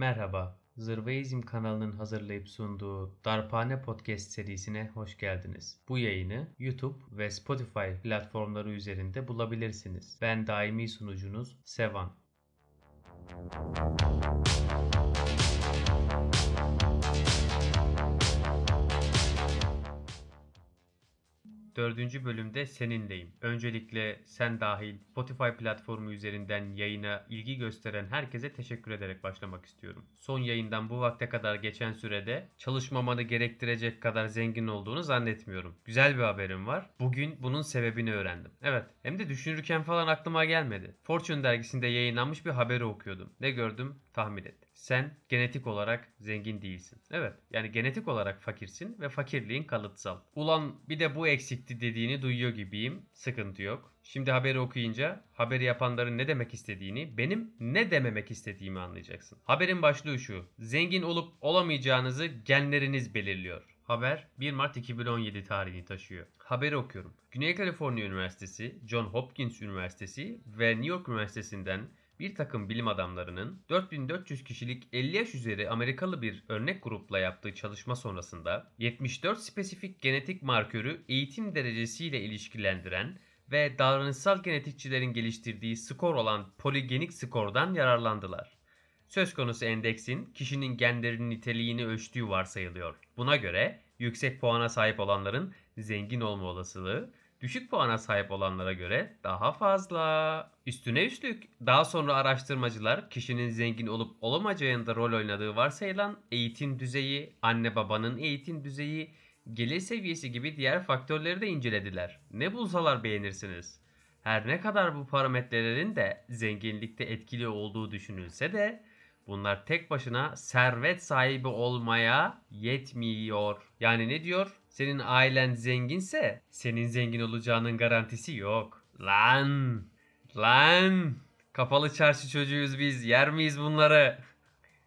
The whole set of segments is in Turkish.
Merhaba, Zırvaizm kanalının hazırlayıp sunduğu Darphane Podcast serisine hoş geldiniz. Bu yayını YouTube ve Spotify platformları üzerinde bulabilirsiniz. Ben daimi sunucunuz Sevan. Dördüncü bölümde seninleyim. Öncelikle sen dahil Spotify platformu üzerinden yayına ilgi gösteren herkese teşekkür ederek başlamak istiyorum. Son yayından bu vakte kadar geçen sürede çalışmamanı gerektirecek kadar zengin olduğunu zannetmiyorum. Güzel bir haberim var. Bugün bunun sebebini öğrendim. Evet hem de düşünürken falan aklıma gelmedi. Fortune dergisinde yayınlanmış bir haberi okuyordum. Ne gördüm tahmin et. Sen genetik olarak zengin değilsin. Evet yani genetik olarak fakirsin ve fakirliğin kalıtsal. Ulan bir de bu eksikti dediğini duyuyor gibiyim. Sıkıntı yok. Şimdi haberi okuyunca haberi yapanların ne demek istediğini, benim ne dememek istediğimi anlayacaksın. Haberin başlığı şu. Zengin olup olamayacağınızı genleriniz belirliyor. Haber 1 Mart 2017 tarihini taşıyor. Haberi okuyorum. Güney Kaliforniya Üniversitesi, John Hopkins Üniversitesi ve New York Üniversitesi'nden bir takım bilim adamlarının 4400 kişilik 50 yaş üzeri Amerikalı bir örnek grupla yaptığı çalışma sonrasında 74 spesifik genetik markörü eğitim derecesiyle ilişkilendiren ve davranışsal genetikçilerin geliştirdiği skor olan poligenik skordan yararlandılar. Söz konusu endeksin kişinin genlerinin niteliğini ölçtüğü varsayılıyor. Buna göre yüksek puana sahip olanların zengin olma olasılığı düşük puana sahip olanlara göre daha fazla. Üstüne üstlük daha sonra araştırmacılar kişinin zengin olup olamayacağında rol oynadığı varsayılan eğitim düzeyi, anne babanın eğitim düzeyi, gelir seviyesi gibi diğer faktörleri de incelediler. Ne bulsalar beğenirsiniz. Her ne kadar bu parametrelerin de zenginlikte etkili olduğu düşünülse de bunlar tek başına servet sahibi olmaya yetmiyor. Yani ne diyor? Senin ailen zenginse senin zengin olacağının garantisi yok. Lan! Lan! Kapalı çarşı çocuğuyuz biz. Yer miyiz bunları?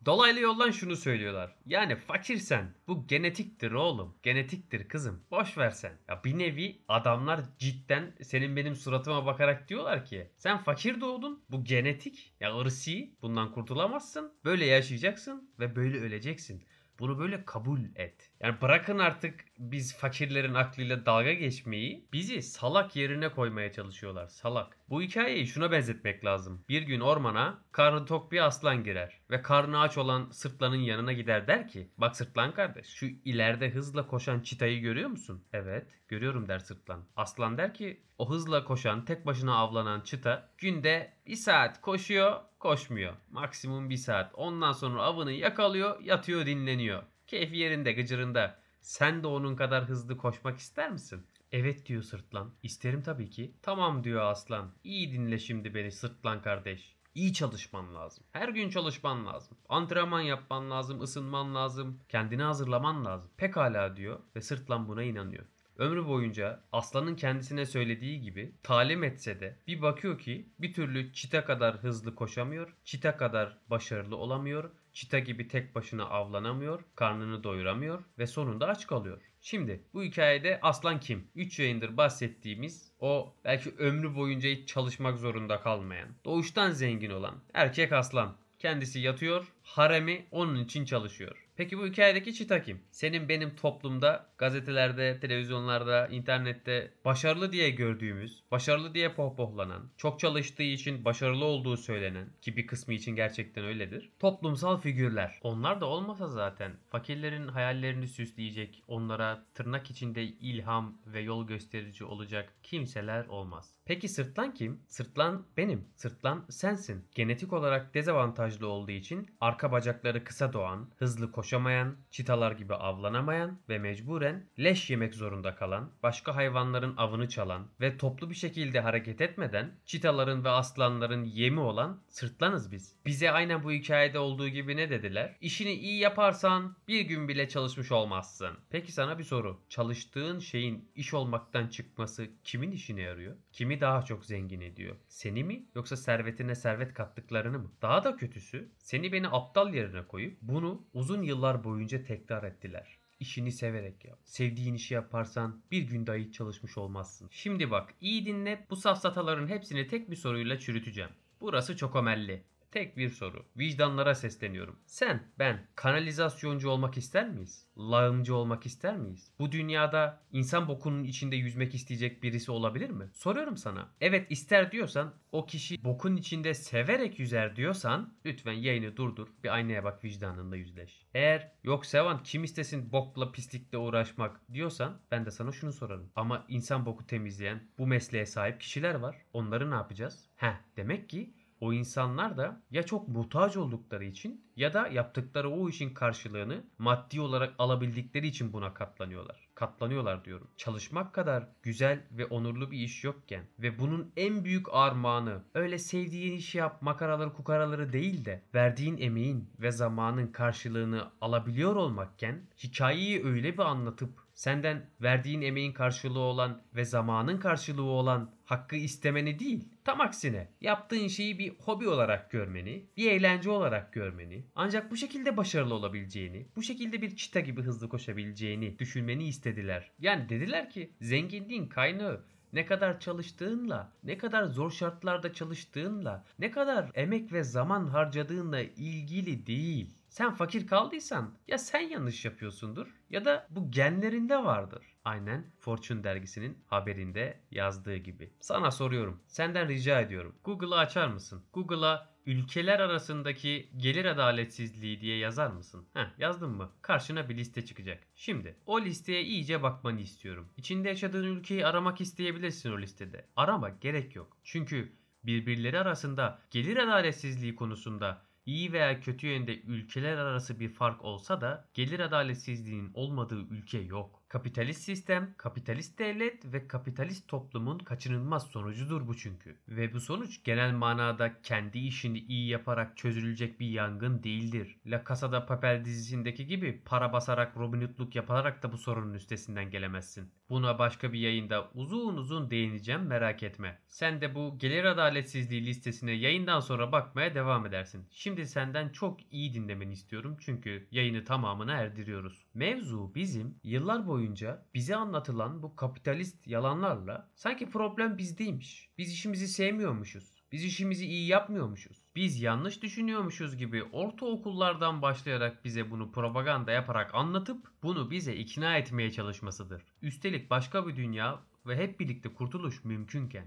Dolaylı yoldan şunu söylüyorlar. Yani fakirsen bu genetiktir oğlum. Genetiktir kızım. Boş versen. Ya bir nevi adamlar cidden senin benim suratıma bakarak diyorlar ki sen fakir doğdun. Bu genetik. Ya ırsi. Bundan kurtulamazsın. Böyle yaşayacaksın ve böyle öleceksin. Bunu böyle kabul et. Yani bırakın artık biz fakirlerin aklıyla dalga geçmeyi bizi salak yerine koymaya çalışıyorlar. Salak. Bu hikayeyi şuna benzetmek lazım. Bir gün ormana karnı tok bir aslan girer ve karnı aç olan sırtlanın yanına gider der ki bak sırtlan kardeş şu ileride hızla koşan çitayı görüyor musun? Evet görüyorum der sırtlan. Aslan der ki o hızla koşan tek başına avlanan çıta günde bir saat koşuyor koşmuyor. Maksimum bir saat. Ondan sonra avını yakalıyor yatıyor dinleniyor. Keyfi yerinde gıcırında. Sen de onun kadar hızlı koşmak ister misin? Evet diyor sırtlan. İsterim tabii ki. Tamam diyor aslan. İyi dinle şimdi beni sırtlan kardeş. İyi çalışman lazım. Her gün çalışman lazım. Antrenman yapman lazım, ısınman lazım, kendini hazırlaman lazım. Pekala diyor ve sırtlan buna inanıyor. Ömrü boyunca aslanın kendisine söylediği gibi talim etse de bir bakıyor ki bir türlü çita kadar hızlı koşamıyor, çita kadar başarılı olamıyor, çita gibi tek başına avlanamıyor, karnını doyuramıyor ve sonunda aç kalıyor. Şimdi bu hikayede aslan kim? 3 yayındır bahsettiğimiz o belki ömrü boyunca hiç çalışmak zorunda kalmayan, doğuştan zengin olan erkek aslan. Kendisi yatıyor, haremi onun için çalışıyor. Peki bu hikayedeki çita kim? Senin benim toplumda, gazetelerde, televizyonlarda, internette başarılı diye gördüğümüz, başarılı diye pohpohlanan, çok çalıştığı için başarılı olduğu söylenen ki bir kısmı için gerçekten öyledir. Toplumsal figürler. Onlar da olmasa zaten fakirlerin hayallerini süsleyecek, onlara tırnak içinde ilham ve yol gösterici olacak kimseler olmaz. Peki sırtlan kim? Sırtlan benim. Sırtlan sensin. Genetik olarak dezavantajlı olduğu için arka bacakları kısa doğan, hızlı koşamayan, çitalar gibi avlanamayan ve mecburen leş yemek zorunda kalan, başka hayvanların avını çalan ve toplu bir şekilde hareket etmeden çitaların ve aslanların yemi olan sırtlanız biz. Bize aynen bu hikayede olduğu gibi ne dediler? İşini iyi yaparsan bir gün bile çalışmış olmazsın. Peki sana bir soru. Çalıştığın şeyin iş olmaktan çıkması kimin işine yarıyor? Kimi daha çok zengin ediyor? Seni mi yoksa servetine servet kattıklarını mı? Daha da kötüsü seni beni aptal yerine koyup bunu uzun yıllar boyunca tekrar ettiler. İşini severek yap. Sevdiğin işi yaparsan bir gün dahi çalışmış olmazsın. Şimdi bak iyi dinle bu safsataların hepsini tek bir soruyla çürüteceğim. Burası çok omelli. Tek bir soru. Vicdanlara sesleniyorum. Sen, ben kanalizasyoncu olmak ister miyiz? Lağımcı olmak ister miyiz? Bu dünyada insan bokunun içinde yüzmek isteyecek birisi olabilir mi? Soruyorum sana. Evet ister diyorsan o kişi bokun içinde severek yüzer diyorsan lütfen yayını durdur. Bir aynaya bak vicdanınla yüzleş. Eğer yok Sevan kim istesin bokla pislikle uğraşmak diyorsan ben de sana şunu sorarım. Ama insan boku temizleyen bu mesleğe sahip kişiler var. Onları ne yapacağız? Heh demek ki o insanlar da ya çok muhtaç oldukları için ya da yaptıkları o işin karşılığını maddi olarak alabildikleri için buna katlanıyorlar. Katlanıyorlar diyorum. Çalışmak kadar güzel ve onurlu bir iş yokken ve bunun en büyük armağanı öyle sevdiğin işi yap makaraları kukaraları değil de verdiğin emeğin ve zamanın karşılığını alabiliyor olmakken hikayeyi öyle bir anlatıp senden verdiğin emeğin karşılığı olan ve zamanın karşılığı olan hakkı istemeni değil. Tam aksine yaptığın şeyi bir hobi olarak görmeni, bir eğlence olarak görmeni, ancak bu şekilde başarılı olabileceğini, bu şekilde bir çita gibi hızlı koşabileceğini düşünmeni istediler. Yani dediler ki zenginliğin kaynağı ne kadar çalıştığınla, ne kadar zor şartlarda çalıştığınla, ne kadar emek ve zaman harcadığınla ilgili değil. Sen fakir kaldıysan ya sen yanlış yapıyorsundur ya da bu genlerinde vardır. Aynen Fortune dergisinin haberinde yazdığı gibi. Sana soruyorum. Senden rica ediyorum. Google'ı açar mısın? Google'a ülkeler arasındaki gelir adaletsizliği diye yazar mısın? Heh yazdın mı? Karşına bir liste çıkacak. Şimdi o listeye iyice bakmanı istiyorum. İçinde yaşadığın ülkeyi aramak isteyebilirsin o listede. Arama gerek yok. Çünkü birbirleri arasında gelir adaletsizliği konusunda iyi veya kötü yönde ülkeler arası bir fark olsa da gelir adaletsizliğinin olmadığı ülke yok. Kapitalist sistem, kapitalist devlet ve kapitalist toplumun kaçınılmaz sonucudur bu çünkü. Ve bu sonuç genel manada kendi işini iyi yaparak çözülecek bir yangın değildir. La Casa de Papel dizisindeki gibi para basarak Robin Hood'luk yaparak da bu sorunun üstesinden gelemezsin. Buna başka bir yayında uzun uzun değineceğim merak etme. Sen de bu gelir adaletsizliği listesine yayından sonra bakmaya devam edersin. Şimdi senden çok iyi dinlemeni istiyorum çünkü yayını tamamına erdiriyoruz. Mevzu bizim yıllar boyunca bize anlatılan bu kapitalist yalanlarla sanki problem bizdeymiş. Biz işimizi sevmiyormuşuz. Biz işimizi iyi yapmıyormuşuz. Biz yanlış düşünüyormuşuz gibi ortaokullardan başlayarak bize bunu propaganda yaparak anlatıp bunu bize ikna etmeye çalışmasıdır. Üstelik başka bir dünya ve hep birlikte kurtuluş mümkünken.